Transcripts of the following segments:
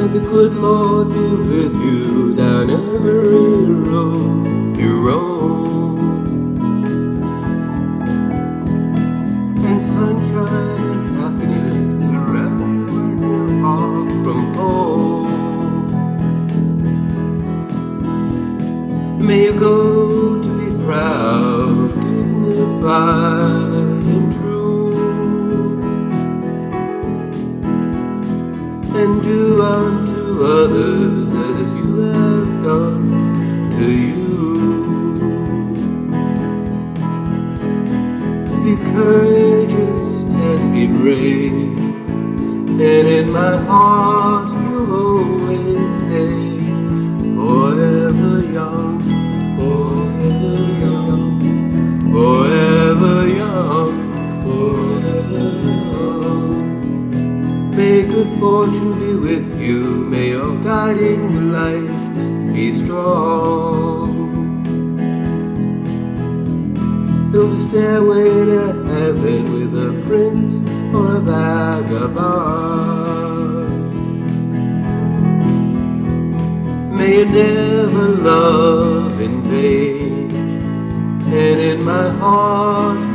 May the good Lord be with you down every road you roam. And sunshine and happiness around when you're far from home. May you go to be proud, dignified, And do unto others good fortune be with you, may your guiding light be strong. Build a stairway to heaven with a prince or a vagabond. May you never love in vain, and in my heart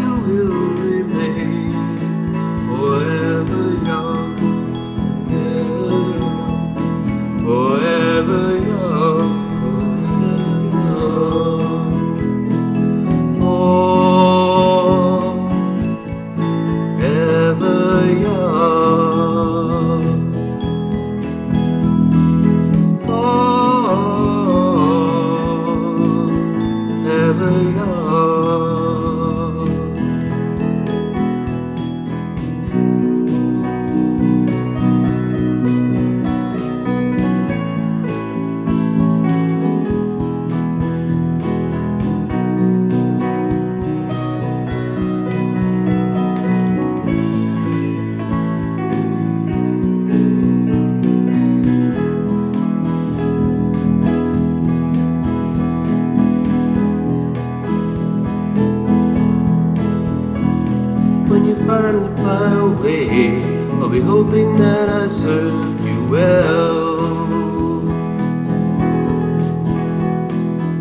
When you finally fly away, I'll be hoping that I served you well.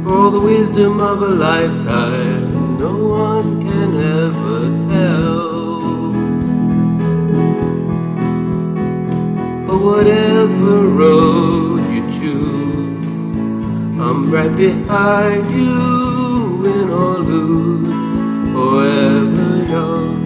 For the wisdom of a lifetime, no one can ever tell. But whatever road you choose, I'm right behind you, win or lose, forever young.